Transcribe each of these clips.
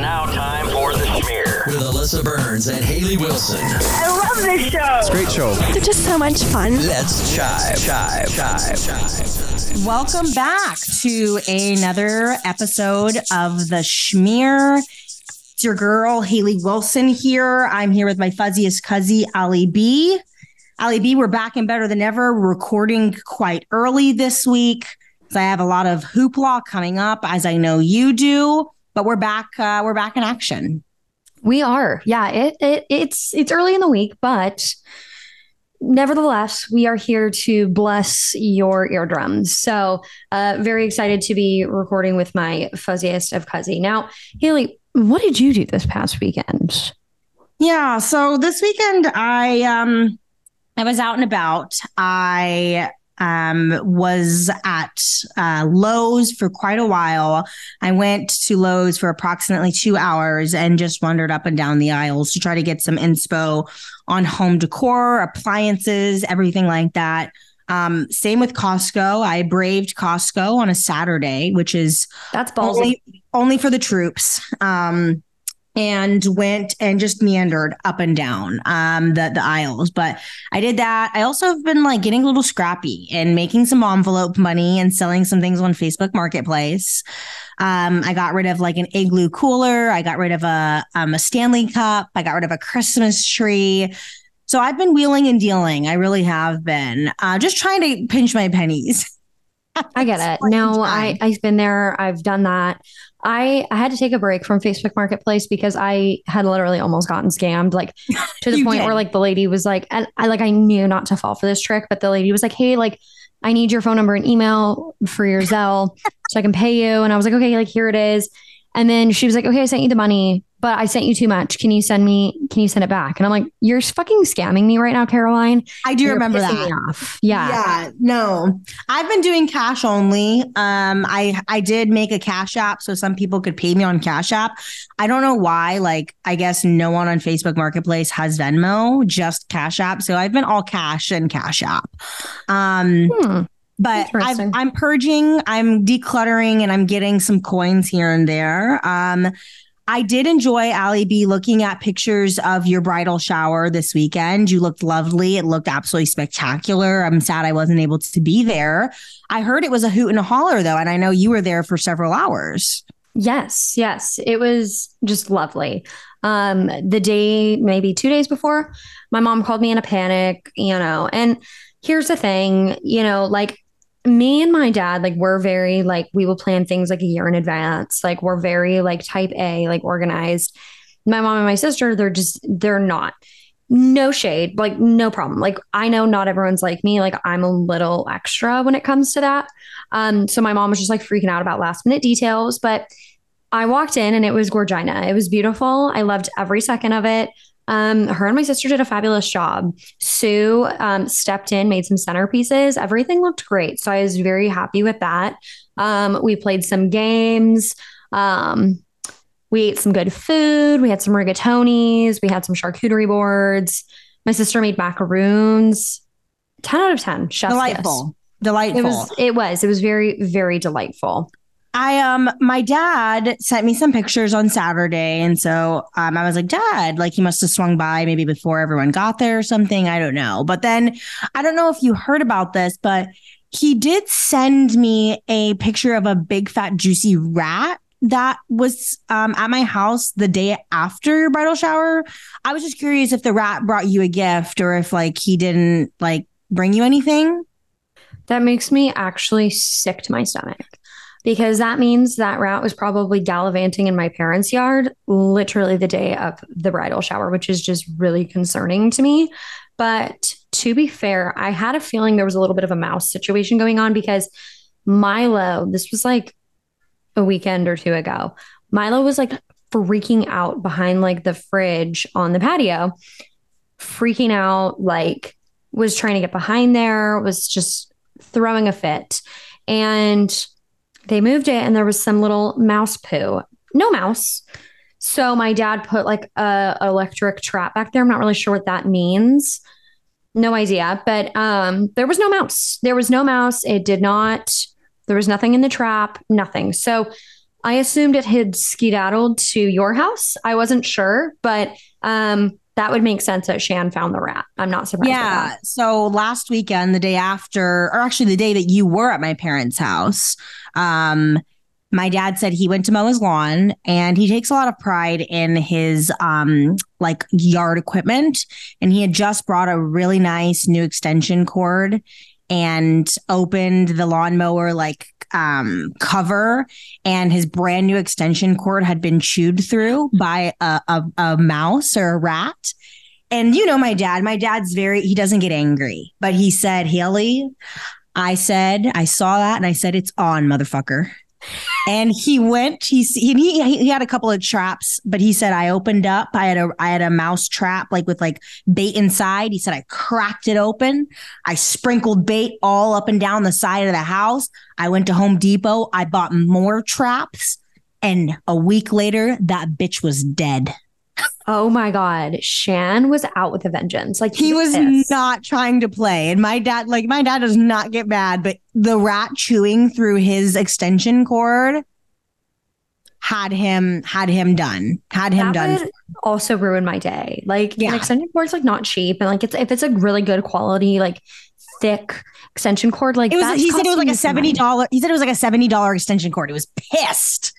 now time for The Schmear with Alyssa Burns and Haley Wilson. I love this show. It's a great show. They're just so much fun. Let's chive, chive, chive, chive. Welcome back to another episode of the Schmear. It's your girl, Haley Wilson here. I'm here with my fuzziest cuzzy, Ali B. Ali B, we're back and better than ever. We're recording quite early this week. So I have a lot of hoopla coming up, as I know you do. But we're back. Uh, we're back in action. We are. Yeah, it, it it's it's early in the week, but nevertheless, we are here to bless your eardrums. So, uh, very excited to be recording with my fuzziest of cuzzy. Now, Haley, what did you do this past weekend? Yeah. So this weekend, I um, I was out and about. I um, was at uh, Lowe's for quite a while. I went to Lowe's for approximately two hours and just wandered up and down the aisles to try to get some inspo on home decor, appliances, everything like that. Um, same with Costco. I braved Costco on a Saturday, which is That's ballsy. only, only for the troops. Um, and went and just meandered up and down um the the aisles but i did that i also have been like getting a little scrappy and making some envelope money and selling some things on facebook marketplace um i got rid of like an igloo cooler i got rid of a um a stanley cup i got rid of a christmas tree so i've been wheeling and dealing i really have been uh just trying to pinch my pennies I get it. No, I. I've been there. I've done that. I I had to take a break from Facebook Marketplace because I had literally almost gotten scammed, like to the point did. where like the lady was like, and I like I knew not to fall for this trick, but the lady was like, "Hey, like I need your phone number and email for your Zelle so I can pay you," and I was like, "Okay, like here it is." And then she was like, "Okay, I sent you the money, but I sent you too much. Can you send me? Can you send it back?" And I'm like, "You're fucking scamming me right now, Caroline." i do You're remember that. Yeah. Yeah, no. I've been doing cash only. Um I I did make a cash app so some people could pay me on cash app. I don't know why like I guess no one on Facebook Marketplace has Venmo, just cash app. So I've been all cash and cash app. Um Hmm. but I've, I'm purging, I'm decluttering, and I'm getting some coins here and there. Um, I did enjoy Ali B looking at pictures of your bridal shower this weekend. You looked lovely. It looked absolutely spectacular. I'm sad I wasn't able to be there. I heard it was a hoot and a holler though, and I know you were there for several hours. Yes, yes. It was just lovely. Um, the day, maybe two days before, my mom called me in a panic, you know. And here's the thing, you know, like me and my dad, like we're very like we will plan things like a year in advance. Like we're very like type A, like organized. My mom and my sister, they're just they're not. No shade, like no problem. Like I know not everyone's like me. Like I'm a little extra when it comes to that. Um, so my mom was just like freaking out about last minute details, but I walked in and it was Gorgina. It was beautiful. I loved every second of it. Um, her and my sister did a fabulous job. Sue um, stepped in, made some centerpieces. Everything looked great. So I was very happy with that. Um, we played some games. Um, we ate some good food. We had some rigatonis. We had some charcuterie boards. My sister made macaroons. 10 out of 10. Chef's kiss. Delightful. Delightful. It was, it was, it was very, very delightful. I um my dad sent me some pictures on Saturday and so um I was like dad like he must have swung by maybe before everyone got there or something I don't know. But then I don't know if you heard about this but he did send me a picture of a big fat juicy rat that was um at my house the day after your bridal shower. I was just curious if the rat brought you a gift or if like he didn't like bring you anything. That makes me actually sick to my stomach because that means that rat was probably gallivanting in my parents' yard literally the day of the bridal shower, which is just really concerning to me. But to be fair, I had a feeling there was a little bit of a mouse situation going on because Milo, this was like a weekend or two ago, Milo was like freaking out behind like the fridge on the patio, freaking out, like was trying to get behind there, was just throwing a fit. And they moved it and there was some little mouse poo. No mouse. So my dad put like a electric trap back there. I'm not really sure what that means. No idea. But um there was no mouse. There was no mouse. It did not there was nothing in the trap, nothing. So I assumed it had skedaddled to your house. I wasn't sure, but um, that would make sense that Shan found the rat. I'm not surprised. Yeah. So last weekend, the day after, or actually the day that you were at my parents' house, um, my dad said he went to mow his lawn and he takes a lot of pride in his um like yard equipment and he had just brought a really nice new extension cord and opened the lawnmower like um cover and his brand new extension cord had been chewed through by a, a, a mouse or a rat. And you know my dad my dad's very he doesn't get angry but he said haley i said i saw that and i said it's on motherfucker and he went he, he he had a couple of traps but he said i opened up. I had a i had a mouse trap like with like bait inside. He said i cracked it open. I sprinkled bait all up and down the side of the house. I went to home depot. I bought more traps. And a week later that bitch was dead Oh my God. Shan was out with a vengeance. Like he was pissed. not trying to play. And my dad, like my dad does not get mad, but the rat chewing through his extension cord had him had him done. Had him that done. also ruin my day. Like yeah. an extension cord's like not cheap. And like it's if it's a really good quality, like thick extension cord, like it was he said it was like a $70. He said it was like a $70 extension cord. He was pissed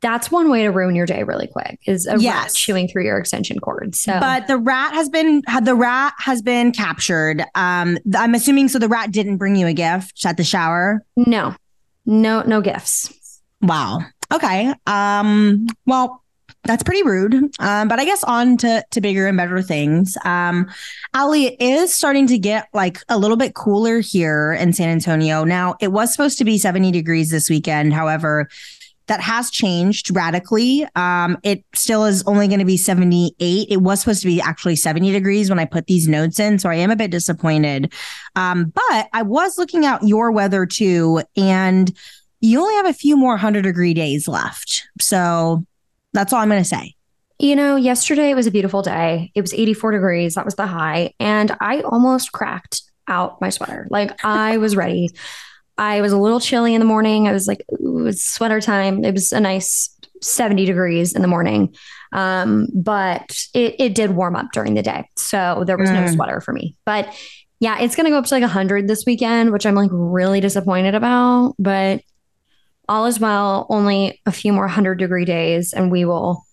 that's one way to ruin your day really quick is a yes. rat chewing through your extension cord. So, but the rat has been had the rat has been captured. Um, I'm assuming so. The rat didn't bring you a gift at the shower. No, no, no gifts. Wow. Okay. Um. Well, that's pretty rude. Um, but I guess on to, to bigger and better things. Um, Ali, it is starting to get like a little bit cooler here in San Antonio. Now, it was supposed to be 70 degrees this weekend. However, that has changed radically. Um, it still is only going to be 78. It was supposed to be actually 70 degrees when I put these notes in. So I am a bit disappointed. Um, but I was looking out your weather too, and you only have a few more 100 degree days left. So that's all I'm going to say. You know, yesterday it was a beautiful day. It was 84 degrees. That was the high. And I almost cracked out my sweater. Like I was ready. I was a little chilly in the morning. I was like, it was sweater time. It was a nice 70 degrees in the morning. Um, but it, it did warm up during the day. So there was mm. no sweater for me. But yeah, it's going to go up to like 100 this weekend, which I'm like really disappointed about. But all is well. Only a few more 100 degree days, and we will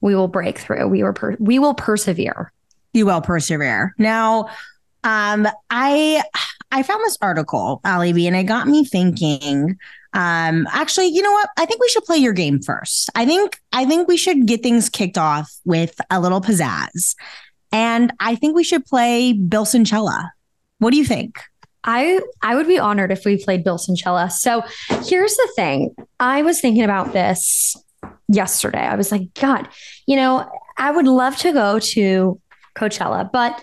we will break through. We were per- we will persevere. You will persevere. Now, um, I I found this article, Ali B, and it got me thinking. Um, actually, you know what? I think we should play your game first. I think I think we should get things kicked off with a little pizzazz. And I think we should play Bill Cella. What do you think? I I would be honored if we played Bill Cella. So here's the thing. I was thinking about this yesterday. I was like, God, you know, I would love to go to Coachella, but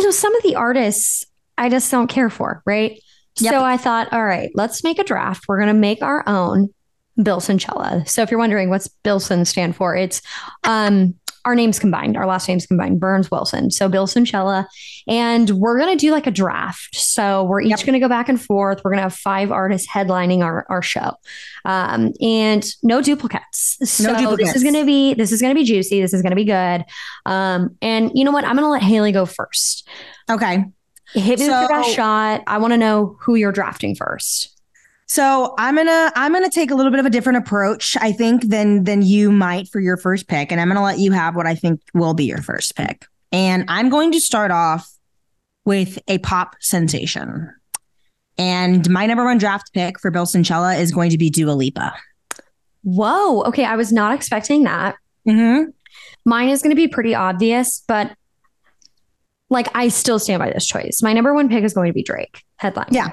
you know, some of the artists I just don't care for, right? Yep. So I thought, all right, let's make a draft. We're going to make our own Bilsonchella. So if you're wondering what's Bilson stand for, it's um, our names combined, our last names combined, Burns Wilson. So Bilsonchella. And we're going to do like a draft. So we're each yep. going to go back and forth. We're going to have five artists headlining our, our show. Um, and no duplicates. So no duplicates. this is going to be, this is going to be juicy. This is going to be good. Um, and you know what? I'm going to let Haley go first. Okay. Hit me so, with your best shot. I want to know who you're drafting first. So I'm gonna I'm gonna take a little bit of a different approach, I think, than than you might for your first pick, and I'm gonna let you have what I think will be your first pick. And I'm going to start off with a pop sensation. And my number one draft pick for Bill Cella is going to be Dua Lipa. Whoa. Okay. I was not expecting that. Mm-hmm. Mine is going to be pretty obvious, but like I still stand by this choice. My number one pick is going to be Drake headline. Yeah.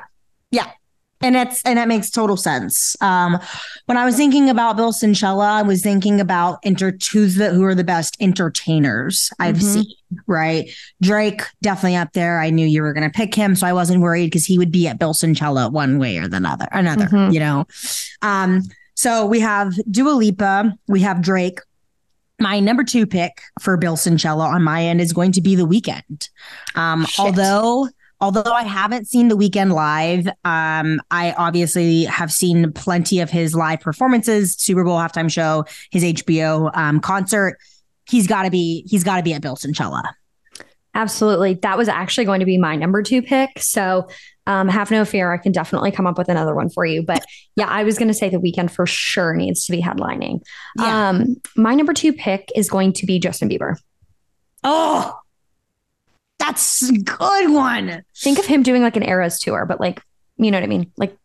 Yeah. And it's and that makes total sense. Um, when I was thinking about Bill Cella, I was thinking about enter who's the who are the best entertainers I've mm-hmm. seen. Right, Drake definitely up there. I knew you were going to pick him, so I wasn't worried because he would be at Bill Cella one way or the other. Another, mm-hmm. you know. Um, so we have Dua Lipa, we have Drake, my number two pick for Bill Cella on my end is going to be the Weeknd. Um, although although I haven't seen the Weeknd live, um, I obviously have seen plenty of his live performances, Super Bowl halftime show, his HBO um, concert. He's got to be he's got to be at Bilsonchella. Absolutely. That was actually going to be my number two pick. So um, have no fear. I can definitely come up with another one for you. But yeah, I was going to say the Weeknd for sure needs to be headlining. Yeah. Um, my number two pick is going to be Justin Bieber. Oh, that's a good one. Think of him doing like an Eras tour, but like, you know what I mean? Like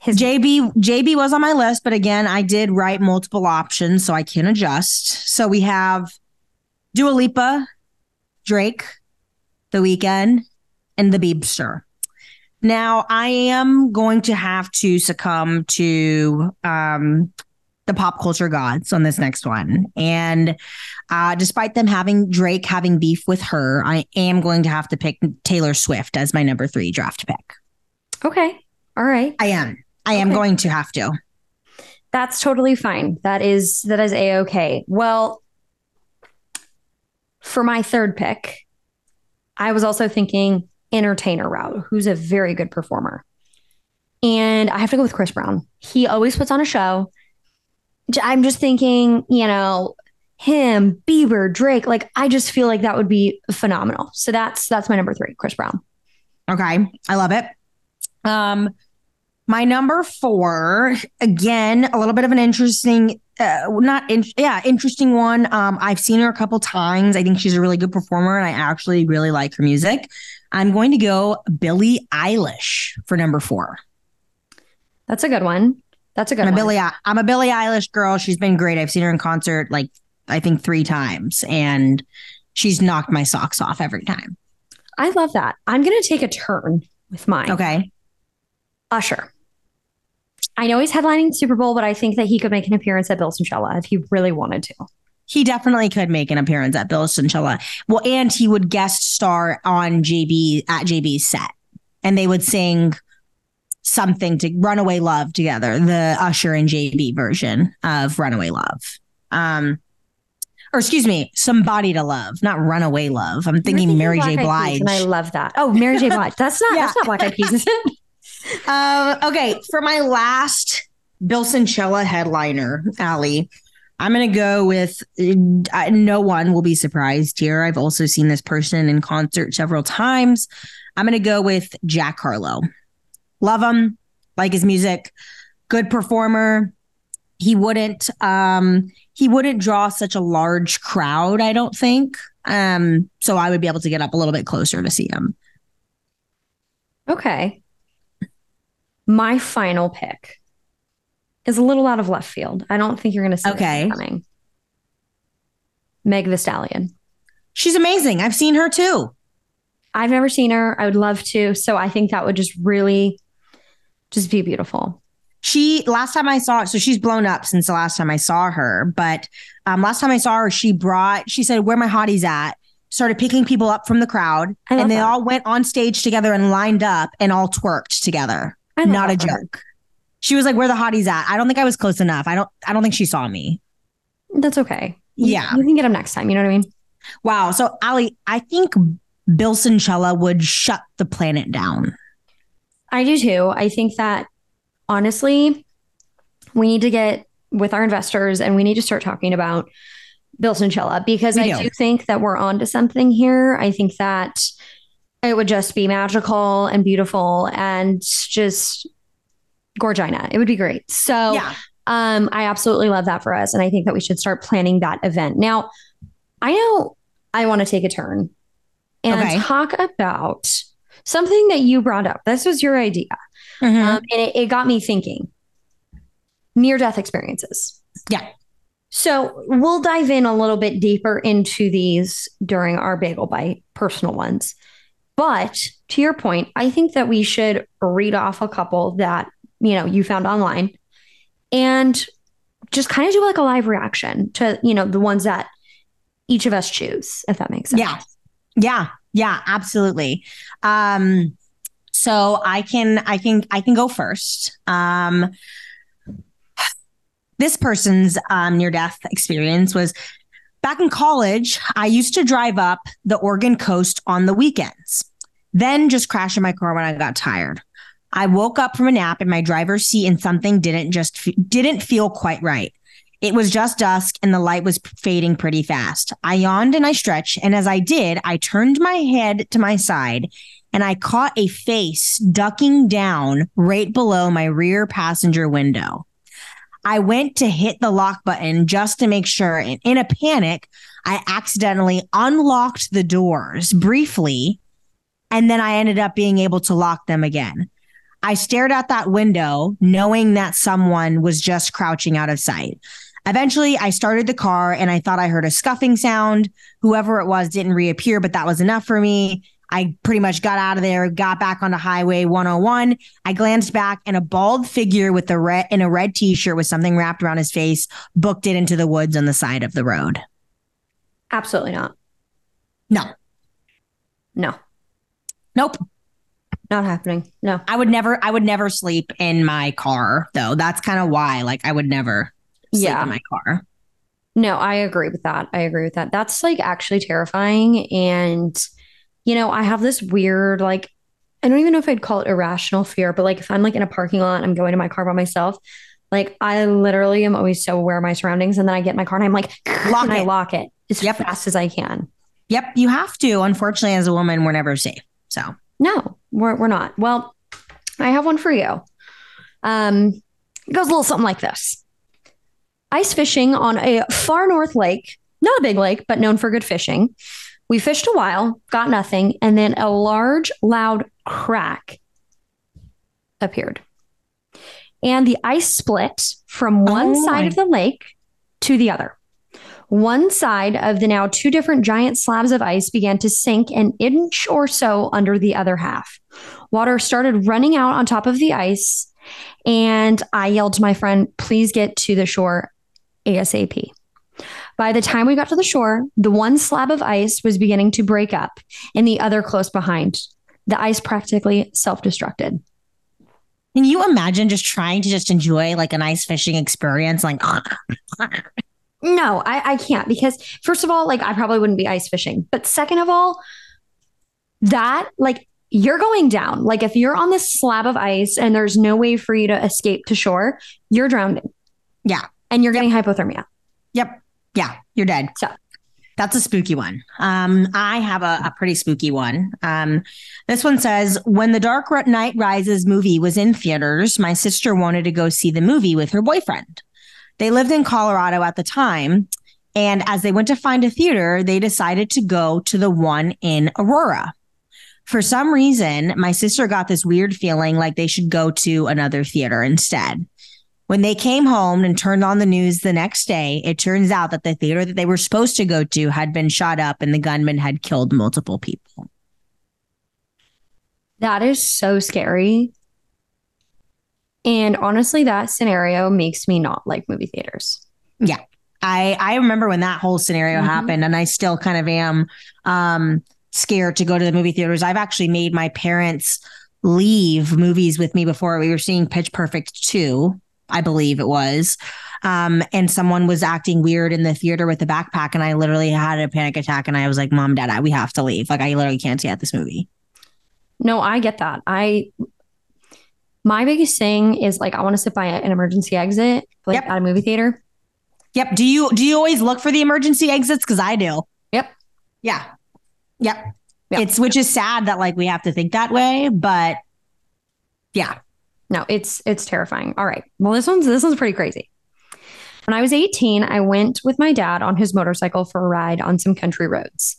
his JB JB was on my list, but again, I did write multiple options so I can adjust. So we have Dua Lipa, Drake, The Weeknd, and the Biebster. Now I am going to have to succumb to um, the pop culture gods on this next one. And uh, despite them having Drake having beef with her, I am going to have to pick Taylor Swift as my number three draft pick. Okay. All right. I am. I am going to have to. That's totally fine. That is that is a okay. Well, for my third pick, I was also thinking entertainer route, who's a very good performer. And I have to go with Chris Brown. He always puts on a show. I'm just thinking, you know, him, Bieber, Drake, like I just feel like that would be phenomenal. So that's that's my number 3, Chris Brown. Okay. I love it. Um my number 4, again, a little bit of an interesting uh, not in, yeah, interesting one. Um I've seen her a couple times. I think she's a really good performer and I actually really like her music. I'm going to go Billie Eilish for number 4. That's a good one. That's a good I'm a Billie, I'm a Billie Eilish girl. She's been great. I've seen her in concert like I think three times, and she's knocked my socks off every time. I love that. I'm gonna take a turn with mine. Okay. Usher. I know he's headlining Super Bowl, but I think that he could make an appearance at Bilsonchella if he really wanted to. He definitely could make an appearance at Bilsonchella. Well, and he would guest star on JB at JB's set, and they would sing something to Runaway Love together, the Usher and JB version of Runaway Love. Um, or excuse me, Somebody to Love, not Runaway Love. I'm thinking, Mary J. Blige. And I love that. Oh, Mary J. Blige. That's not yeah. that's not Black Eyed Peas, is it? Um, okay, for my last Bilsonchella headliner, Ali, I'm going to go with uh, no one will be surprised here. I've also seen this person in concert several times. I'm going to go with Jack Harlow. Love him, like his music, good performer. He wouldn't um he wouldn't draw such a large crowd, I don't think. Um so I would be able to get up a little bit closer to see him. Okay. My final pick is a little out of left field. I don't think you're going to see okay. coming. Meg the Stallion. She's amazing. I've seen her too. I've never seen her. I would love to. So I think that would just really just be beautiful. She last time I saw so she's blown up since the last time I saw her. But um, last time I saw her, she brought she said, "Where my hotties at?" Started picking people up from the crowd, and they that. all went on stage together and lined up and all twerked together. Not a joke. She was like, "Where the hotties at?" I don't think I was close enough. I don't. I don't think she saw me. That's okay. Yeah, you can get them next time. You know what I mean? Wow. So Ali, I think Bilsonchella would shut the planet down. I do too. I think that honestly, we need to get with our investors and we need to start talking about Bilsonchella because we I do. do think that we're onto something here. I think that it would just be magical and beautiful and just Gorgina. It would be great. So yeah. um, I absolutely love that for us. And I think that we should start planning that event. Now, I know I want to take a turn and okay. talk about something that you brought up. This was your idea. Mm-hmm. Um, and it, it got me thinking near death experiences. Yeah. So we'll dive in a little bit deeper into these during our bagel bite, personal ones. But to your point, I think that we should read off a couple that, you know, you found online and just kind of do like a live reaction to, you know, the ones that each of us choose, if that makes sense. Yeah. Yeah. Yeah, absolutely. Um, so I can I can I can go first. Um, this person's um, near death experience was back in college. I used to drive up the Oregon coast on the weekends. then just crash in my car when I got tired. I woke up from a nap in my driver's seat and something didn't just didn't feel quite right. It was just dusk and the light was fading pretty fast. I yawned and I stretched, and as I did, I turned my head to my side and I caught a face ducking down right below my rear passenger window. I went to hit the lock button just to make sure, and in a panic, I accidentally unlocked the doors briefly, and then I ended up being able to lock them again. I stared out that window, knowing that someone was just crouching out of sight. Eventually, I started the car and I thought I heard a scuffing sound. Whoever it was didn't reappear, but that was enough for me. I pretty much got out of there, got back onto Highway 101. I glanced back and a bald figure with a red in a red t-shirt with something wrapped around his face booked it into the woods on the side of the road. Absolutely not. No. No. Nope. Not happening. No. I would never I would never sleep in my car though. That's kind of why like I would never sleep Yeah. in my car. No, I agree with that. I agree with that. That's like actually terrifying. And, you know, I have this weird, like, I don't even know if I'd call it irrational fear, but like if I'm like in a parking lot, I'm going to my car by myself. Like I literally am always so aware of my surroundings. And then I get in my car and I'm like, Lock and I it. lock it as Yep. fast as I can. Yep, you have to. Unfortunately, as a woman, we're never safe. So No, we're, we're not. Well, I have one for you. Um, it goes a little something like this ice fishing on a far north lake, not a big lake, but known for good fishing. We fished a while, got nothing, and then a large, loud crack appeared. And the ice split from oh one Oh side of the lake to the other. One side of the now two different giant slabs of ice began to sink an inch or so under the other half. Water started running out on top of the ice, and I yelled to my friend, Please get to the shore ASAP. By the time we got to the shore, the one slab of ice was beginning to break up and the other close behind. The ice practically self destructed. can you imagine just trying to just enjoy like a nice fishing experience? Like No, I, I can't because first of all, like I probably wouldn't be ice fishing. But second of all, that like you're going down. Like if you're on this slab of ice and there's no way for you to escape to shore, you're drowning. Yeah. And you're getting hypothermia. Yep. Yeah, you're dead. So. That's a spooky one. Um, I have a, a pretty spooky one. Um, this one says, When the Dark Knight Rises movie was in theaters, my sister wanted to go see the movie with her boyfriend. They lived in Colorado at the time. And as they went to find a theater, they decided to go to the one in Aurora. For some reason, my sister got this weird feeling like they should go to another theater instead. When they came home and turned on the news the next day, it turns out that the theater that they were supposed to go to had been shot up and the gunman had killed multiple people. That is so scary. And honestly, that scenario makes me not like movie theaters. Yeah. I I remember when that whole scenario Mhm. happened, and I still kind of am um, scared to go to the movie theaters. I've actually made my parents leave movies with me before. We were seeing Pitch Perfect two, I believe it was. Um, and someone was acting weird in the theater with a backpack, and I literally had a panic attack. And I was like, "Mom, Dad, I, we have to leave. Like, I literally can't see at this movie." No, I get that. I my biggest thing is like I want to sit by an emergency exit, like Yep. at a movie theater. Yep. Do you do you always look for the emergency exits? Because I do. Yep. Yeah. Yep. Yep. It's which is sad that like we have to think that way, but yeah. No, it's it's terrifying. All right. Well, this one's this one's pretty crazy. When I was 18, I went with my dad on his motorcycle for a ride on some country roads.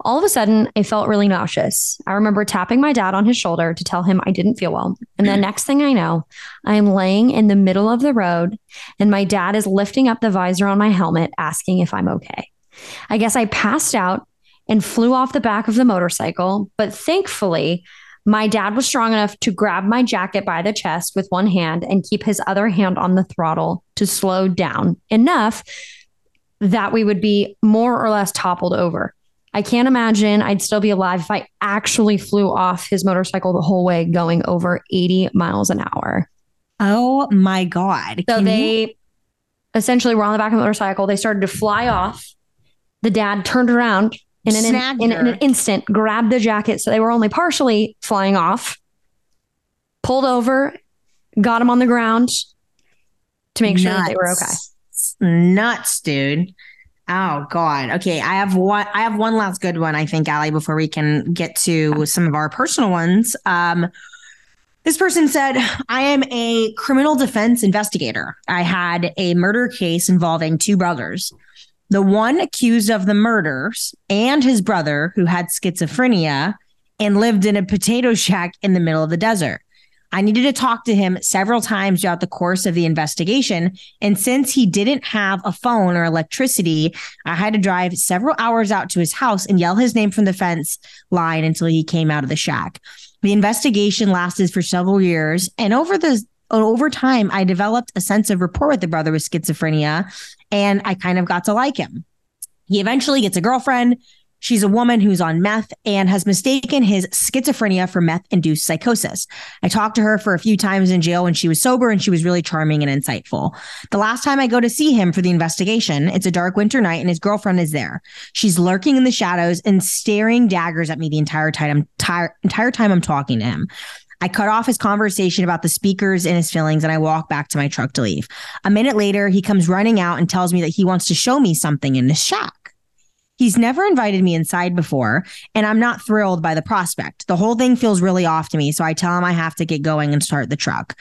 All of a sudden, I felt really nauseous. I remember tapping my dad on his shoulder to tell him I didn't feel well. And the next thing I know, I am laying in the middle of the road and my dad is lifting up the visor on my helmet asking if I'm okay. I guess I passed out and flew off the back of the motorcycle, but thankfully, my dad was strong enough to grab my jacket by the chest with one hand and keep his other hand on the throttle to slow down enough that we would be more or less toppled over. I can't imagine I'd still be alive if I actually flew off his motorcycle the whole way going over 80 miles an hour. Oh my god. So Can they you- essentially were on the back of the motorcycle. They started to fly off. The dad turned around, in an, Snagged in, in an instant, grabbed the jacket. So they were only partially flying off, pulled over, got them on the ground to make sure that they were okay. Nuts. Nuts, dude. Oh God. Okay, I have one. I have one last good one. I think, Allie, before we can get to some of our personal ones. Um, this person said, "I am a criminal defense investigator. I had a murder case involving two brothers. The one accused of the murders and his brother, who had schizophrenia and lived in a potato shack in the middle of the desert." I needed to talk to him several times throughout the course of the investigation. And since he didn't have a phone or electricity, I had to drive several hours out to his house and yell his name from the fence line until he came out of the shack. The investigation lasted for several years. And over the over time, I developed a sense of rapport with the brother with schizophrenia, and I kind of got to like him. He eventually gets a girlfriend. She's a woman who's on meth and has mistaken his schizophrenia for meth induced psychosis. I talked to her for a few times in jail when she was sober and she was really charming and insightful. The last time I go to see him for the investigation, it's a dark winter night and his girlfriend is there. She's lurking in the shadows and staring daggers at me the entire time, entire, entire time I'm talking to him. I cut off his conversation about the speakers and his feelings and I walk back to my truck to leave. A minute later, he comes running out and tells me that he wants to show me something in the shack. He's never invited me inside before, and I'm not thrilled by the prospect. The whole thing feels really off to me, so I tell him I have to get going and start the truck.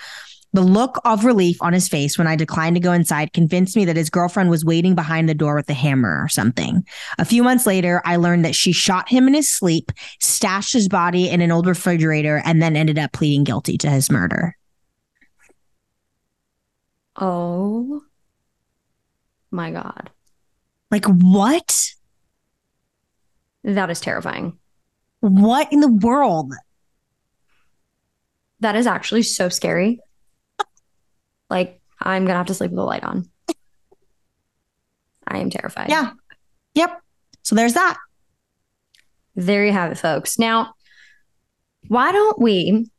The look of relief on his face when I declined to go inside convinced me that his girlfriend was waiting behind the door with a hammer or something. A few months later, I learned that she shot him in his sleep, stashed his body in an old refrigerator, and then ended up pleading guilty to his murder. Oh my God. Like, what? That is terrifying. What in the world? That is actually so scary. Like, I'm to have to sleep with the light on. I am terrified. Yeah. Yep. So there's that. There you have it, folks. Now, why don't we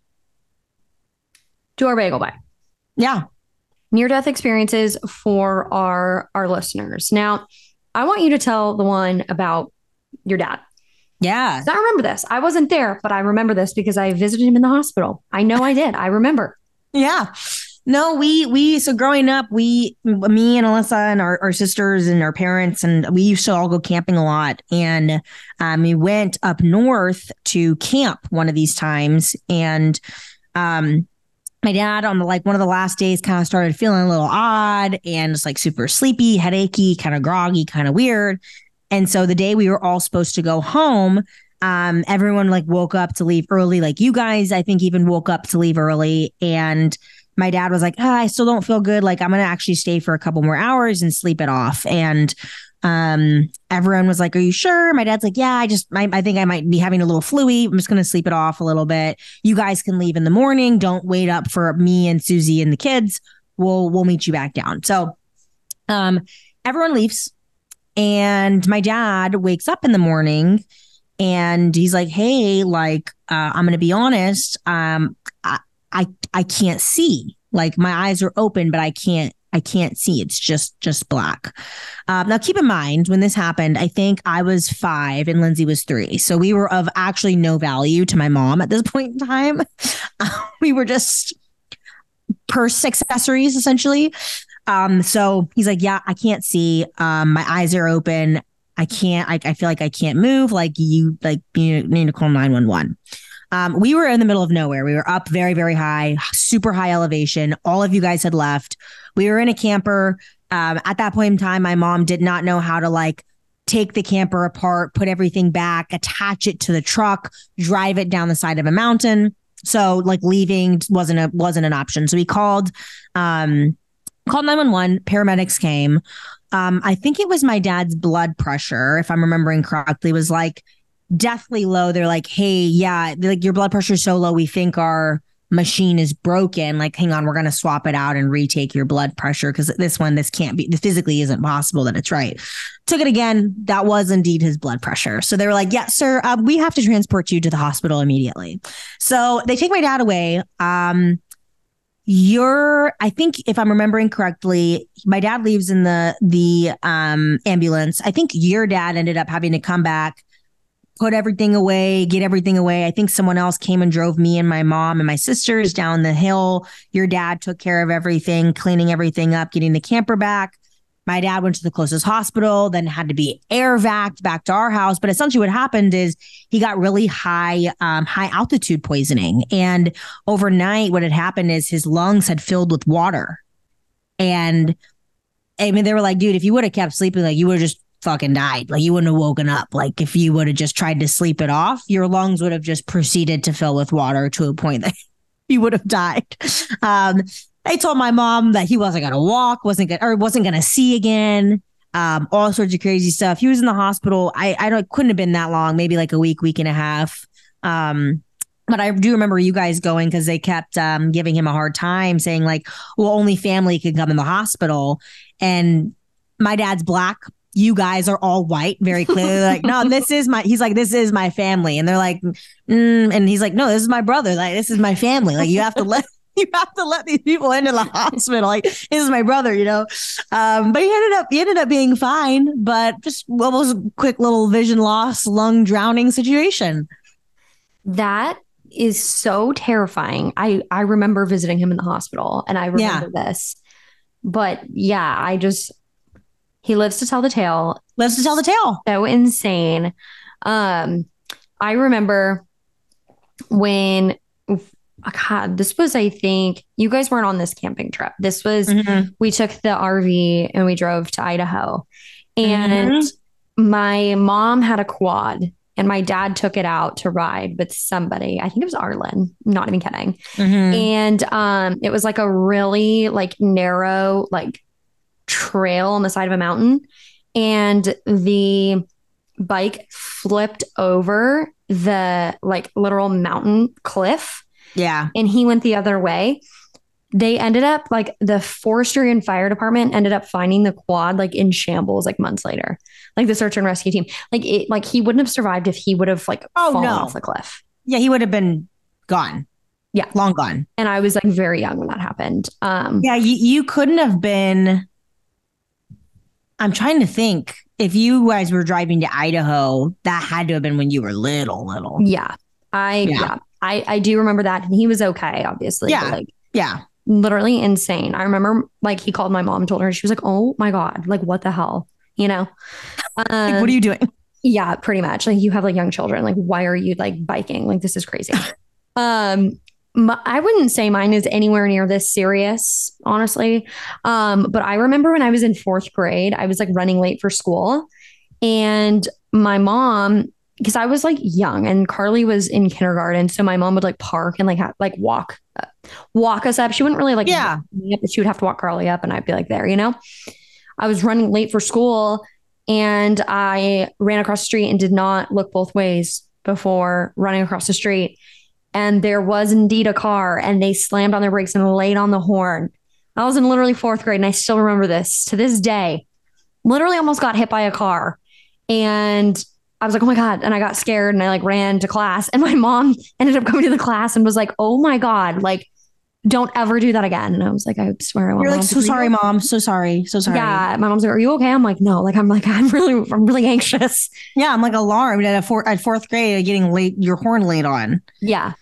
do our bagel bite? Yeah. Near death experiences for our our listeners. Now, I want you to tell the one about your dad. Yeah. I remember this. I wasn't there, but I remember this because I visited him in the hospital. I know I did. I remember. Yeah. No, we we so growing up, we me and Alyssa and our, our sisters and our parents and we used to all go camping a lot. And um we went up north to camp one of these times. And um my dad on the like one of the last days kind of started feeling a little odd and just like super sleepy, headachy, kind of groggy, kind of weird. And so the day we were all supposed to go home, um, everyone like woke up to leave early. Like you guys, I think even woke up to leave early. And my dad was like, ah, I still don't feel good. Like I'm gonna actually stay for a couple more hours and sleep it off. And um, everyone was like, Are you sure? My dad's like, Yeah, I just I, I think I might be having a little fluey. I'm just gonna sleep it off a little bit. You guys can leave in the morning. Don't wait up for me and Susie and the kids. We'll we'll meet you back down. So um everyone leaves and my dad wakes up in the morning and he's like hey like uh, i'm gonna be honest um I i can't see like my eyes are open but i can't i can't see it's just just black um, now keep in mind when this happened i think i was five and lindsay was three so we were of actually no value to my mom at this point in time we were just purse accessories essentially um, so he's like, Yeah, I can't see. Um, my eyes are open. I can't, I, I feel like I can't move. Like you, like you need to call 911. Um, we were in the middle of nowhere. We were up very, very high, super high elevation. All of you guys had left. We were in a camper. Um, at that point in time, my mom did not know how to like take the camper apart, put everything back, attach it to the truck, drive it down the side of a mountain. So like leaving wasn't a wasn't an option. So we called um called 911 paramedics came um i think it was my dad's blood pressure if i'm remembering correctly was like deathly low. They're like hey yeah like your blood pressure is so low we think our machine is broken. Like hang on we're to swap it out and retake your blood pressure because this one this can't be this physically isn't possible that it's right. Took it again. That was indeed his blood pressure. So they were like yeah sir uh, we have to transport you to the hospital immediately. So they take my dad away. Um you're i think if i'm remembering correctly my dad leaves in the the um ambulance. I think your dad ended up having to come back put everything away, get everything away. I think someone else came and drove me and my mom and my sisters down the hill. Your dad took care of everything, cleaning everything up, getting the camper back. My dad went to the closest hospital, then had to be air vac back to our house. But essentially, what happened is he got really high, um, high altitude poisoning, and overnight, what had happened is his lungs had filled with water, and I mean, they were like, dude, if you would have kept sleeping, like you would have just fucking died. Like you wouldn't have woken up. Like if you would have just tried to sleep it off, your lungs would have just proceeded to fill with water to a point that you would have died. Um, I told my mom that he wasn't gonna walk, wasn't gonna or wasn't gonna see again. Um, all sorts of crazy stuff. He was in the hospital. I I don't couldn't have been that long, maybe like a week, week and a half. Um, but I do remember you guys going because they kept um, giving him a hard time, saying like, "Well, only family can come in the hospital." And my dad's black. You guys are all white, very clearly. like, no, this is my. He's like, this is my family, and they're like, mm, and he's like, no, this is my brother. Like, this is my family. Like, you have to let you have to let these people into the hospital. Like this is my brother, you know. Um, but he ended up he ended up being fine, but just what was a quick little vision loss, lung drowning situation. That is so terrifying. I I remember visiting him in the hospital, and I remember yeah. this. But yeah, I just he lives to tell the tale. Lives to tell the tale. So insane. Um, I remember when God, this was, I think, you guys weren't on this camping trip. This was, mm-hmm. we took the RV and we drove to Idaho. And mm-hmm. my mom had a quad and my dad took it out to ride with somebody. I think it was Arlen, not even kidding. Mm-hmm. And um, it was like a really like narrow, like trail on the side of a mountain. And the bike flipped over the like literal mountain cliff yeah. And he went the other way. They ended up like the forestry and fire department ended up finding the quad like in shambles like months later. Like the search and rescue team. Like it like he wouldn't have survived if he would have like oh, fallen no. off the cliff. Yeah, he would have been gone. Yeah. Long gone. And I was like very young when that happened. Um Yeah, you, you couldn't have been I'm trying to think if you guys were driving to Idaho, that had to have been when you were little, little. Yeah. I yeah. yeah. I I do remember that, and he was okay, obviously. Yeah, like yeah, literally insane. I remember like he called my mom, told her she was like, "Oh my god, like what the hell," you know? Um, like, what are you doing? Yeah, pretty much. Like you have like young children. Like why are you like biking? Like this is crazy. um, my, I wouldn't say mine is anywhere near this serious, honestly. Um, but I remember when I was in fourth grade, I was like running late for school, and my mom because I was like young and Carly was in kindergarten. So my mom would like park and like ha- like walk uh, walk us up. She wouldn't really like yeah. Up, she would have to walk Carly up and I'd be like there, you know. I was running late for school and I ran across the street and did not look both ways before running across the street. And there was indeed a car and they slammed on their brakes and laid on the horn. I was in literally fourth grade and I still remember this to this day. Literally almost got hit by a car. And I was like, oh my God. And I got scared and I like ran to class. And my mom ended up coming to the class and was like, oh my God, like, don't ever do that again. And I was like, I swear I won't. You're like, so sorry, mom. So sorry. So sorry. Yeah. My mom's like, are you okay? I'm like, no. Like, I'm like, I'm really, I'm really anxious. Yeah. I'm like alarmed at a four, at fourth grade, getting late, your horn laid on. Yeah.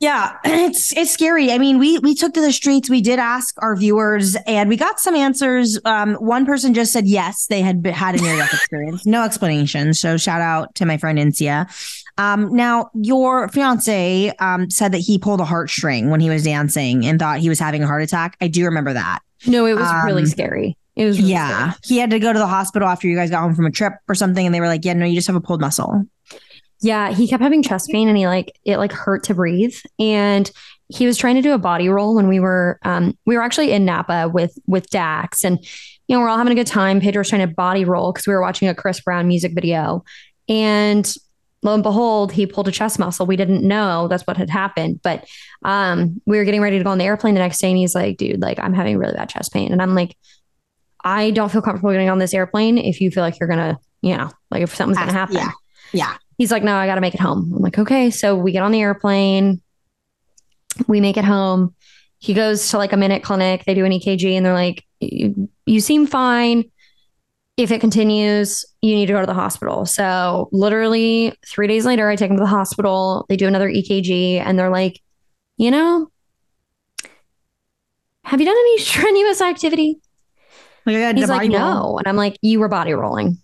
Yeah, it's it's scary. I mean, we we took to the streets. We did ask our viewers, and we got some answers. Um, one person just said yes, they had had a near death experience. No explanation. So shout out to my friend Incia. Um, now your fiance um, said that he pulled a heartstring when he was dancing and thought he was having a heart attack. I do remember that. No, it was really um, scary. It was really yeah. Scary. He had to go to the hospital after you guys got home from a trip or something, and they were like, "Yeah, no, you just have a pulled muscle." Yeah, he kept having chest pain and he like it like hurt to breathe. And he was trying to do a body roll when we were um we were actually in Napa with with Dax and you know we're all having a good time. Pedro's trying to body roll because we were watching a Chris Brown music video. And lo and behold, he pulled a chest muscle. We didn't know that's what had happened. But um we were getting ready to go on the airplane the next day and he's like, dude, like I'm having really bad chest pain. And I'm like, I don't feel comfortable getting on this airplane if you feel like you're gonna, you know, like if something's gonna happen. Yeah. Yeah he's like, no, I got to make it home. I'm like, okay. So we get on the airplane, we make it home. He goes to like a minute clinic. They do an EKG and they're like, you, seem fine. if it continues, you need to go to the hospital. So literally three days later, I take him to the hospital. They do another EKG and they're like, you know, have you done any strenuous activity? Like, He's like, no. And I'm like, you were body rolling.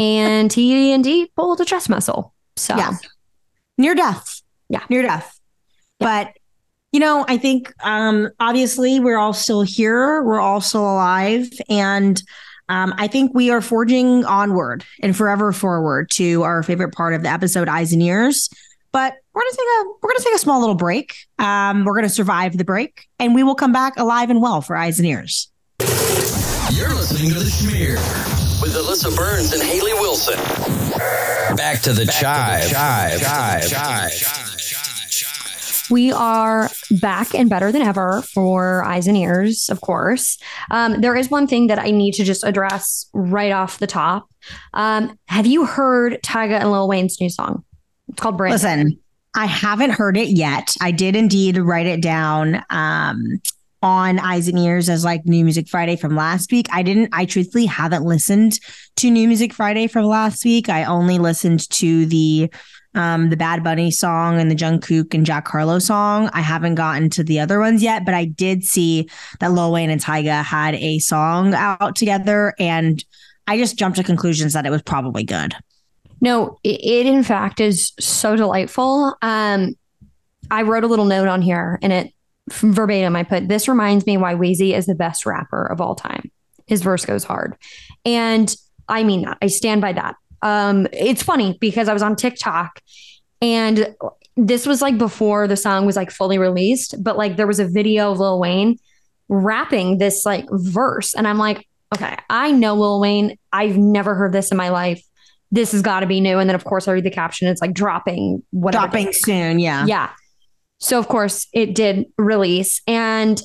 And he indeed pulled a chest muscle. So Yeah. near death. Yeah. near death. But you know, I think um, obviously we're all still here. We're all still alive, and um, I think we are forging onward and forever forward to our favorite part of the episode, eyes and ears. But we're gonna take a we're gonna take a small little break. Um, we're gonna survive the break, and we will come back alive and well for eyes and ears. You're listening to The Schmear with Alyssa Burns and Haley Wilson. Back to the chive. Chive. Chive. we are back and better than ever for eyes and ears, of course. Um, there is one thing that I need to just address right off the top. Um, have you heard Tyga and Lil Wayne's new song? It's called Brand. Listen, I haven't heard it yet. I did indeed write it down um, on Eyes and Ears as like New Music Friday from last week. I didn't, I truthfully haven't listened to New Music Friday from last week. I only listened to the um, the Bad Bunny song and the Jungkook and Jack Harlow song. I haven't gotten to the other ones yet, but I did see that Lil Wayne and Tyga had a song out together, and I just jumped to conclusions that it was probably good. No, it, it in fact is so delightful. Um, I wrote a little note on here and it verbatim, I put, this reminds me why Weezy is the best rapper of all time. His verse goes hard. And I mean that. I stand by that. Um, it's funny because I was on TikTok and this was like before the song was like fully released, but like there was a video of Lil Wayne rapping this like verse. And I'm like, okay, I know Lil Wayne. I've never heard this in my life. This has got to be new. And then of course I read the caption. It's like dropping whatever. Dropping soon, yeah. Yeah. So of course it did release and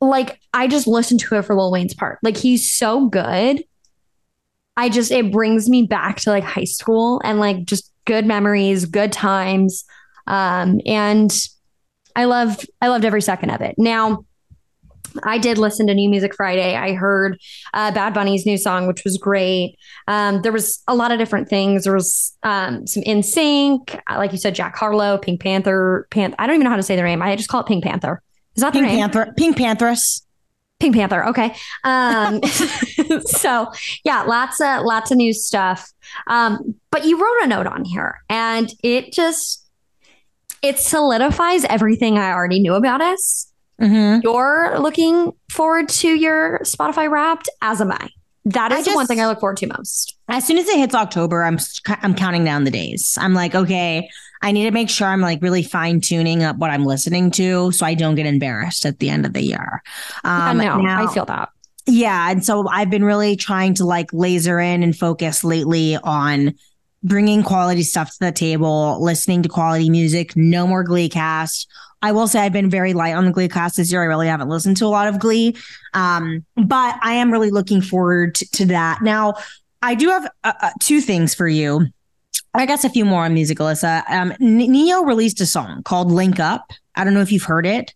like I just listened to it for Lil Wayne's part. Like he's so good. I just it brings me back to like high school and like just good memories, good times. Um and I loved I loved every second of it. Now I did listen to New Music Friday. I heard uh, Bad Bunny's new song, which was great. Um, there was a lot of different things. There was um, some NSYNC, like you said, Jack Harlow, Pink Panther. Pan- I don't even know how to say their name. I just call it Pink Panther. Is that Pink their Pink name? Panther, Pink Panthers. Pink Panther. Okay. Um, so yeah, lots of lots of new stuff. Um, but you wrote a note on here, and it just it solidifies everything I already knew about us. Mm-hmm. You're looking forward to your Spotify Wrapped, as am I. That is I the one thing I look forward to most. As soon as it hits October, I'm I'm counting down the days. I'm like, okay, I need to make sure I'm like really fine tuning up what I'm listening to, so I don't get embarrassed at the end of the year. I Um, know. now- I feel that. Yeah. And so I've been really trying to like laser in and focus lately on bringing quality stuff to the table, listening to quality music, no more Glee cast. I will say I've been very light on the Glee cast this year. I really haven't listened to a lot of Glee. Um, but I am really looking forward to, to that. Now, I do have uh, uh, two things for you. I guess a few more on music, Alyssa. Um, Ne-Yo released a song called Link Up. I don't know if you've heard it.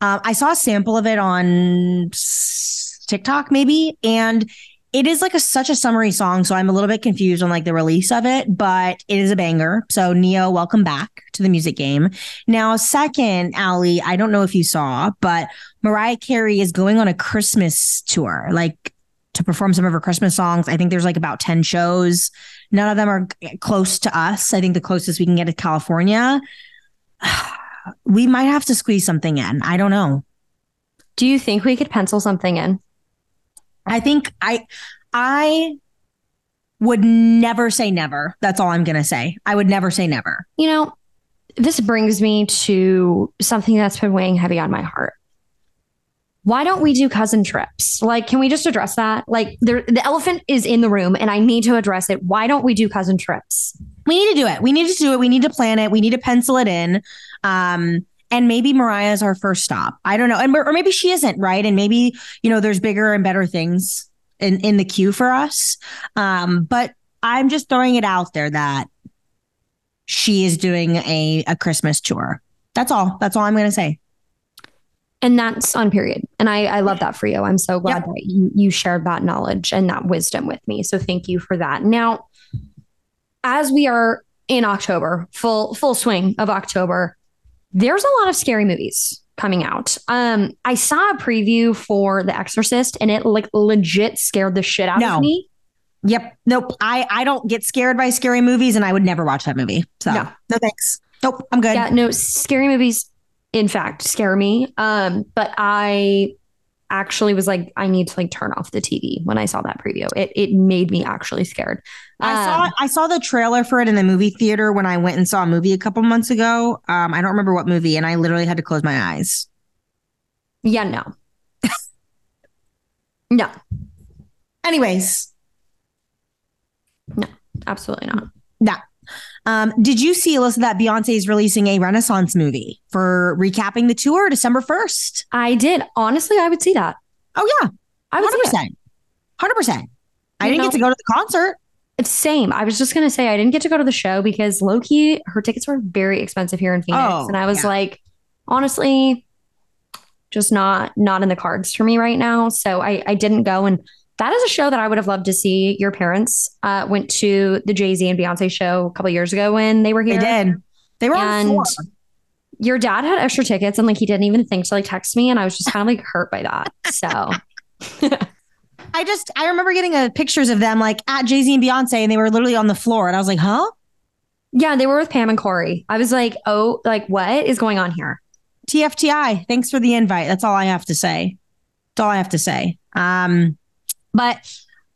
Um, I saw a sample of it on TikTok, maybe, and it is like a such a summary song. So I'm a little bit confused on like the release of it, but it is a banger. So Ne-Yo, welcome back to the music game. Now, second, Ali, I don't know if you saw, but Mariah Carey is going on a Christmas tour, like to perform some of her Christmas songs. I think there's like about 10 shows. None of them are close to us. I think the closest we can get is California. we might have to squeeze something in. I don't know. Do you think we could pencil something in? I think I I would never say never. That's all I'm going to say. I would never say never. You know, this brings me to something that's been weighing heavy on my heart. Why don't we do cousin trips? Like, can we just address that? Like, there, the elephant is in the room, and I need to address it. Why don't we do cousin trips? We need to do it. We need to do it. We need to plan it. We need to pencil it in. Um and maybe Mariah is our first stop. I don't know. And or maybe she isn't, right? And maybe, you know, there's bigger and better things in in the queue for us. Um but I'm just throwing it out there that she is doing a a Christmas tour. That's all. That's all I'm going to say. And that's on period. And I, I love that for you. I'm so glad Yep. that you, you shared that knowledge and that wisdom with me. So thank you for that. Now, as we are in October, full full swing of October, there's a lot of scary movies coming out. Um, I saw a preview for The Exorcist and it like legit scared the shit out No. of me. Yep. Nope. I I don't get scared by scary movies, and I would never watch that movie. So No. no, thanks. Nope. I'm good. Yeah, no, scary movies, in fact, scare me. Um, but I actually was like, I need to like turn off the TV when I saw that preview. It it made me actually scared. I saw Um, I saw the trailer for it in the movie theater when I went and saw a movie a couple months ago. Um, I don't remember what movie, and I literally had to close my eyes. Yeah, no. no, Anyways, No, absolutely not. Um, did you see Alyssa that Beyonce is releasing a Renaissance movie for recapping the tour December first? I did. Honestly, I would see that. Oh yeah, I would hundred see it. percent, hundred percent. I You didn't know- get to go to the concert. It's same. I was just gonna say I didn't get to go to the show because Loki, her tickets were very expensive here in Phoenix, Oh, and I was yeah. like, honestly, just not not in the cards for me right now. So I I didn't go, and that is a show that I would have loved to see. Your parents uh, went to the Jay Z and Beyonce show a couple years ago when they were here. They did. They were And your dad had extra tickets, and like he didn't even think to like text me, and I was just kind of like hurt by that. So I just I remember getting a pictures of them like at Jay Z and Beyonce, and they were literally on the floor, and I was like, huh? yeah, they were with Pam and Corey. I was like, oh, like what is going on here? TFTI. Thanks for the invite. That's all I have to say. That's all I have to say. Um, but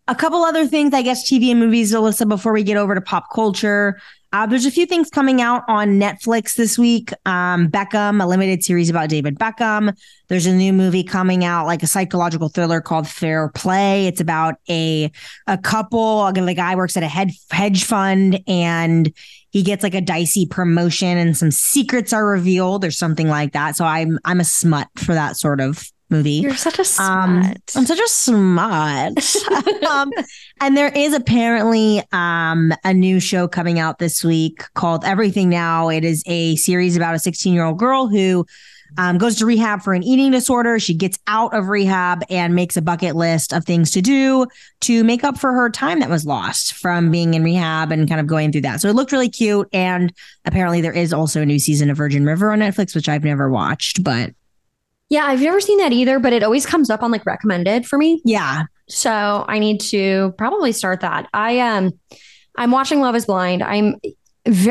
a couple other things, I guess, TV and movies, Alyssa, before we get over to pop culture. Uh, there's a few things coming out on Netflix this week. Um, Beckham, a limited series about David Beckham. There's a new movie coming out, like a psychological thriller called Fair Play. It's about a a couple. The guy works at a hedge fund, and he gets like a dicey promotion, and some secrets are revealed, or something like that. So I'm I'm a smut for that sort of movie. You're such a Um. I'm such a smut. um, and there is apparently um, a new show coming out this week called Everything Now. It is a series about a 16 year old girl who um, goes to rehab for an eating disorder. She gets out of rehab and makes a bucket list of things to do to make up for her time that was lost from being in rehab and kind of going through that. So it looked really cute. And apparently, there is also a new season of Virgin River on Netflix, which I've never watched. But Yeah, I've never seen that either, but it always comes up on like recommended for me. yeah, So I need to probably start that. I um I'm watching Love is Blind. I'm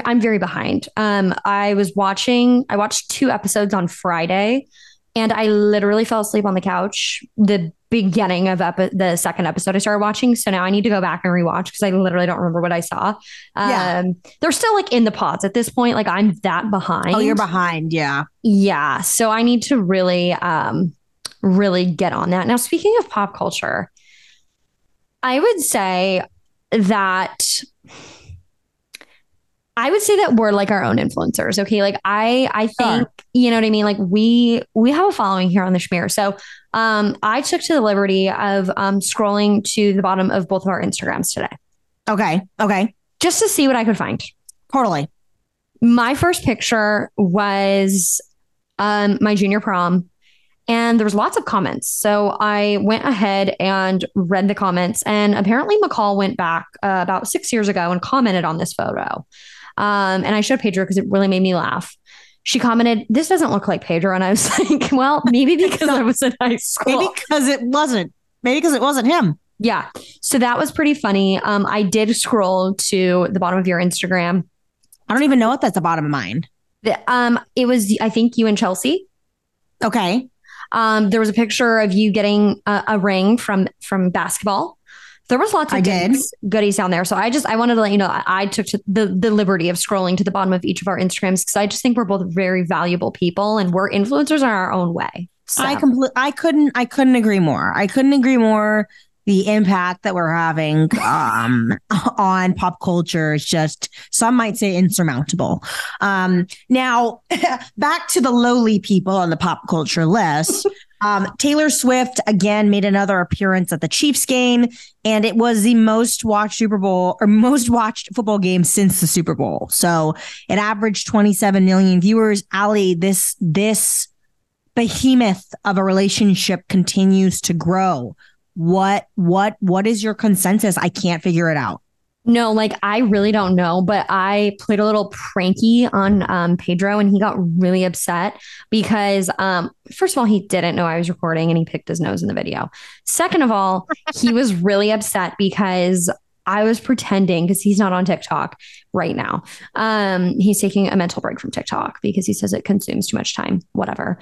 I'm very behind. Um I was watching I watched two episodes on Friday and I literally fell asleep on the couch the beginning of epi- the second episode I started watching. So now I need to go back and rewatch because I literally don't remember what I saw. Um Yeah. they're still like in the pods at this point. Like I'm that behind. oh, you're behind. Yeah. Yeah. So I need to really, um, really get on that. Now, speaking of pop culture, I would say that I would say that we're like our own influencers. Okay. Like I I think, you know what I mean? Like we we have a following here on the Schmear. So um I took to the liberty of um scrolling to the bottom of both of our Instagrams today Okay. Okay. just to see what I could find. Totally. my first picture was um, my junior prom and there was lots of comments so i went ahead and read the comments and apparently mccall went back uh, about six years ago and commented on this photo um, and i showed pedro because it really made me laugh she commented this doesn't look like pedro and i was like well maybe because i was in high school Maybe because it wasn't. Maybe because it wasn't him. yeah. So that was pretty funny. Um, I did scroll to the bottom of your Instagram. I don't even know if that's the bottom of mine. The, um, it was, I think, you and Chelsea. Okay. Um, there was a picture of you getting a, a ring from from basketball. There was lots of I did. goodies, goodies down there. So I just I wanted to let you know I, I took to the the liberty of scrolling to the bottom of each of our Instagrams because I just think we're both very valuable people and we're influencers in our own way. So I complete. I couldn't. I couldn't agree more. I couldn't agree more. The impact that we're having um, on pop culture is just some might say insurmountable. Um, now, back to the lowly people on the pop culture list. Um, Taylor Swift again made another appearance at the Chiefs game, and it was the most watched Super Bowl or most watched football game since the Super Bowl. So it averaged 27 million viewers. Ali, this this behemoth of a relationship continues to grow. What what what is your consensus? I can't figure it out. No, like I really don't know, but I played a little pranky on um, Pedro and he got really upset because, um, first of all, he didn't know I was recording and he picked his nose in the video. Second of all, he was really upset because I was pretending because he's not on TikTok right now. Um, he's taking a mental break from TikTok because he says it consumes too much time, whatever.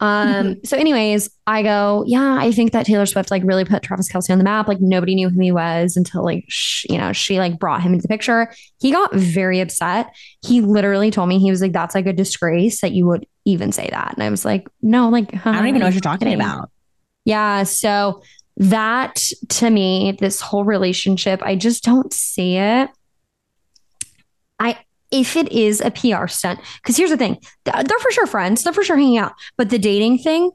Um, so anyways, I go, yeah, I think that Taylor Swift like really put Travis Kelce on the map. Like nobody knew who he was until like, sh- you know, she like brought him into the picture. He got very upset. He literally told me, he was like, that's like a disgrace that you would even say that. And I was like, no, like, I don't even know what you're talking about. Yeah. So that to me, this whole relationship, I just don't see it. I if it is a PR stunt, because here's the thing, they're for sure friends, they're for sure hanging out, but the dating thing,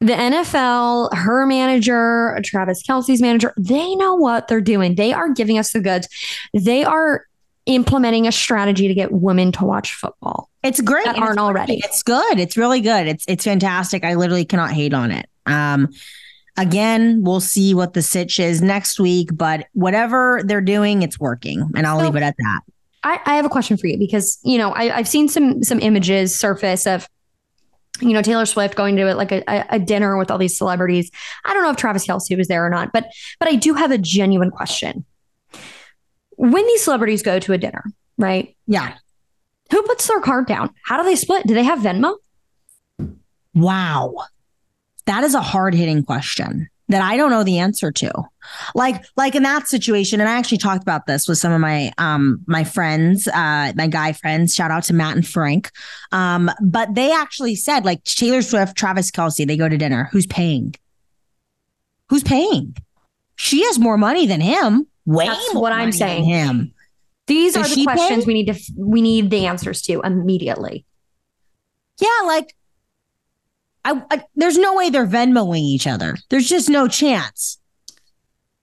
the NFL, her manager, Travis Kelce's manager, they know what they're doing. They are giving us the goods. They are implementing a strategy to get women to watch football. It's great. That aren't it's, already. It's good. It's really good. It's it's fantastic. I literally cannot hate on it. Um again, we'll see what the sitch is next week, but whatever they're doing, it's working. And I'll So- leave it at that. I, I have a question for you because you know I, I've seen some some images surface of you know Taylor Swift going to like a, a a dinner with all these celebrities. I don't know if Travis Kelce was there or not, but but I do have a genuine question. When these celebrities go to a dinner, right? Yeah. Who puts their card down? How do they split? Do they have Venmo? Wow. That is a hard hitting question that I don't know the answer to. Like, like in that situation, and I actually talked about this with some of my um my friends, uh, my guy friends. Shout out to Matt and Frank. Um, but they actually said, like Taylor Swift, Travis Kelce, they go to dinner. Who's paying? Who's paying? She has more money than him. Way That's more what I'm saying. Him. These Does are the questions pay? we need to we need the answers to immediately. Yeah, like I, I there's no way they're Venmoing each other. There's just no chance.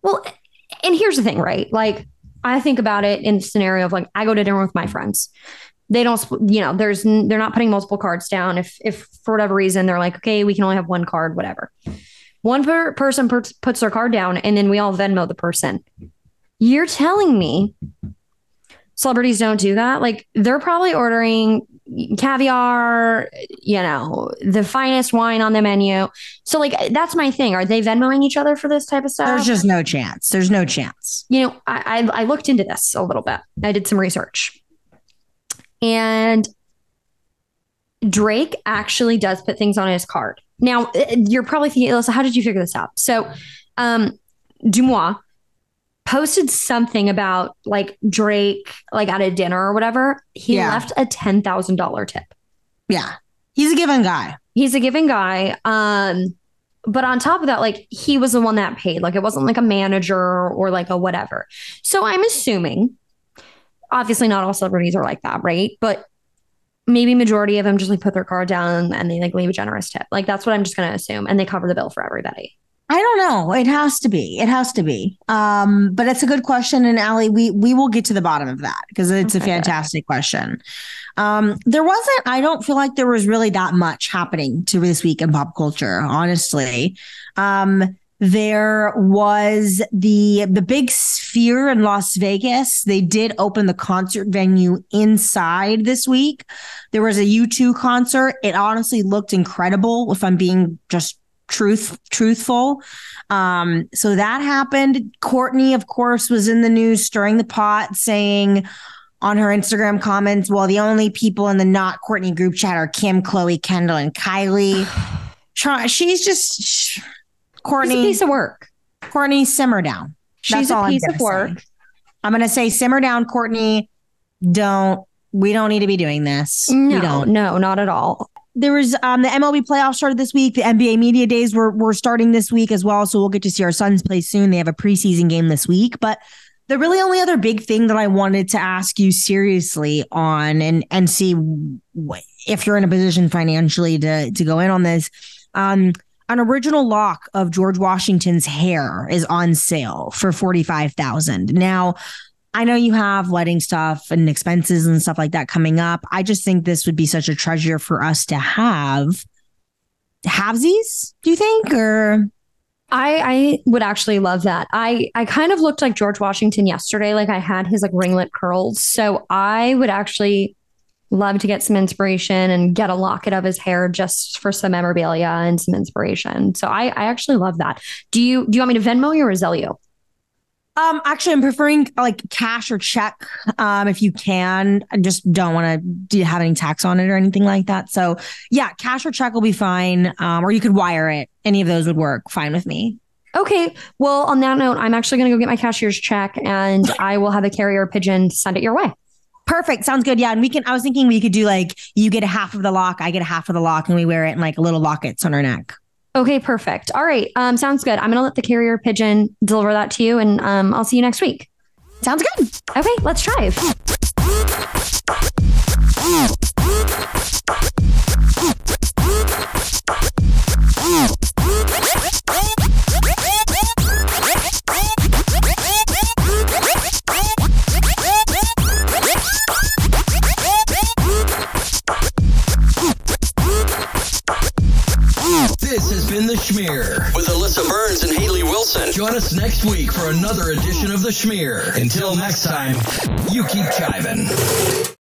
Well, and here's the thing, right? Like, I think about it in the scenario of like, I go to dinner with my friends. They don't, you know, there's, they're not putting multiple cards down. If, if for whatever reason they're like, okay, we can only have one card, whatever. One per- person per- puts their card down and then we all Venmo the person. You're telling me celebrities don't do that? Like, they're probably ordering caviar, you know, the finest wine on the menu. So, like, that's my thing. Are they Venmoing each other for this type of stuff? There's just no chance. There's no chance. you know, I, I I looked into this a little bit. I did some research, and Drake actually does put things on his card. Now, uh, you're probably thinking, Alyssa, how did you figure this out? So, um, DeuxMoi posted something about like Drake, like at a dinner or whatever. He Yeah. left a ten thousand dollar tip. Yeah. He's a given guy. He's a giving guy. Um, but on top of that, like he was the one that paid. Like it wasn't like a manager or like a whatever. So I'm assuming, obviously, not all celebrities are like that, right? But maybe majority of them just like put their card down and they like leave a generous tip. Like that's what I'm just gonna assume, and they cover the bill for everybody. I don't know. It has to be. It has to be. Um, but it's a good question, and Allie, we we will get to the bottom of that because it's a Okay, good. fantastic question. Um, there wasn't. I don't feel like there was really that much happening to this week in pop culture. Honestly, um, there was the the big sphere in Las Vegas. They did open the concert venue inside this week. There was a U2 concert. It honestly looked incredible. If I'm being just truth truthful. Um, so that happened. Kourtney, of course, was in the news stirring the pot, saying on her Instagram comments, well, the only people in the not Kourtney group chat are Kim, Khloé, Kendall, and Kylie. She's just sh- It's a Kourtney. piece of work. Kourtney, simmer down. She's That's a piece of work. say. I'm gonna say simmer down, Kourtney. Don't we don't need to be doing this. we No, don't. no, not at all. There was um the MLB playoffs started this week. The NBA media days were were starting this week as well. So we'll get to see our Suns play soon. They have a preseason game this week. But the really only other big thing that I wanted to ask you seriously on and and see wh- if you're in a position financially to to go in on this. Um an original lock of George Washington's hair is on sale for 45,000. Now, I know you have wedding stuff and expenses and stuff like that coming up. I just think this would be such a treasure for us to have. Halvesies, do you think? Or I I would actually love that. I I kind of looked like George Washington yesterday. Like I had his like ringlet curls. So I would actually love to get some inspiration and get a locket of his hair just for some memorabilia and some inspiration. So I I actually love that. Do you do you want me to Venmo you or Zelle you? Um, actually, I'm preferring like cash or check. Um, if you can, I just don't want to have any tax on it or anything like that. So yeah, cash or check will be fine. Um, or you could wire it. Any of those would work fine with me. Okay. Well, on that note, I'm actually going to go get my cashier's check and I will have a carrier pigeon send it your way. Perfect. Sounds good. Yeah. And we can, I was thinking we could do like, you get a half of the lock, I get a half of the lock, and we wear it in like little lockets on our neck. Okay, perfect. All right. Um, sounds good. I'm gonna let the carrier pigeon deliver that to you and um I'll see you next week. Sounds good. Okay, let's drive. This has been The Schmear with Alyssa Burns and Haley Wilson. Join us next week for another edition of The Schmear. Until next time, you keep chiving.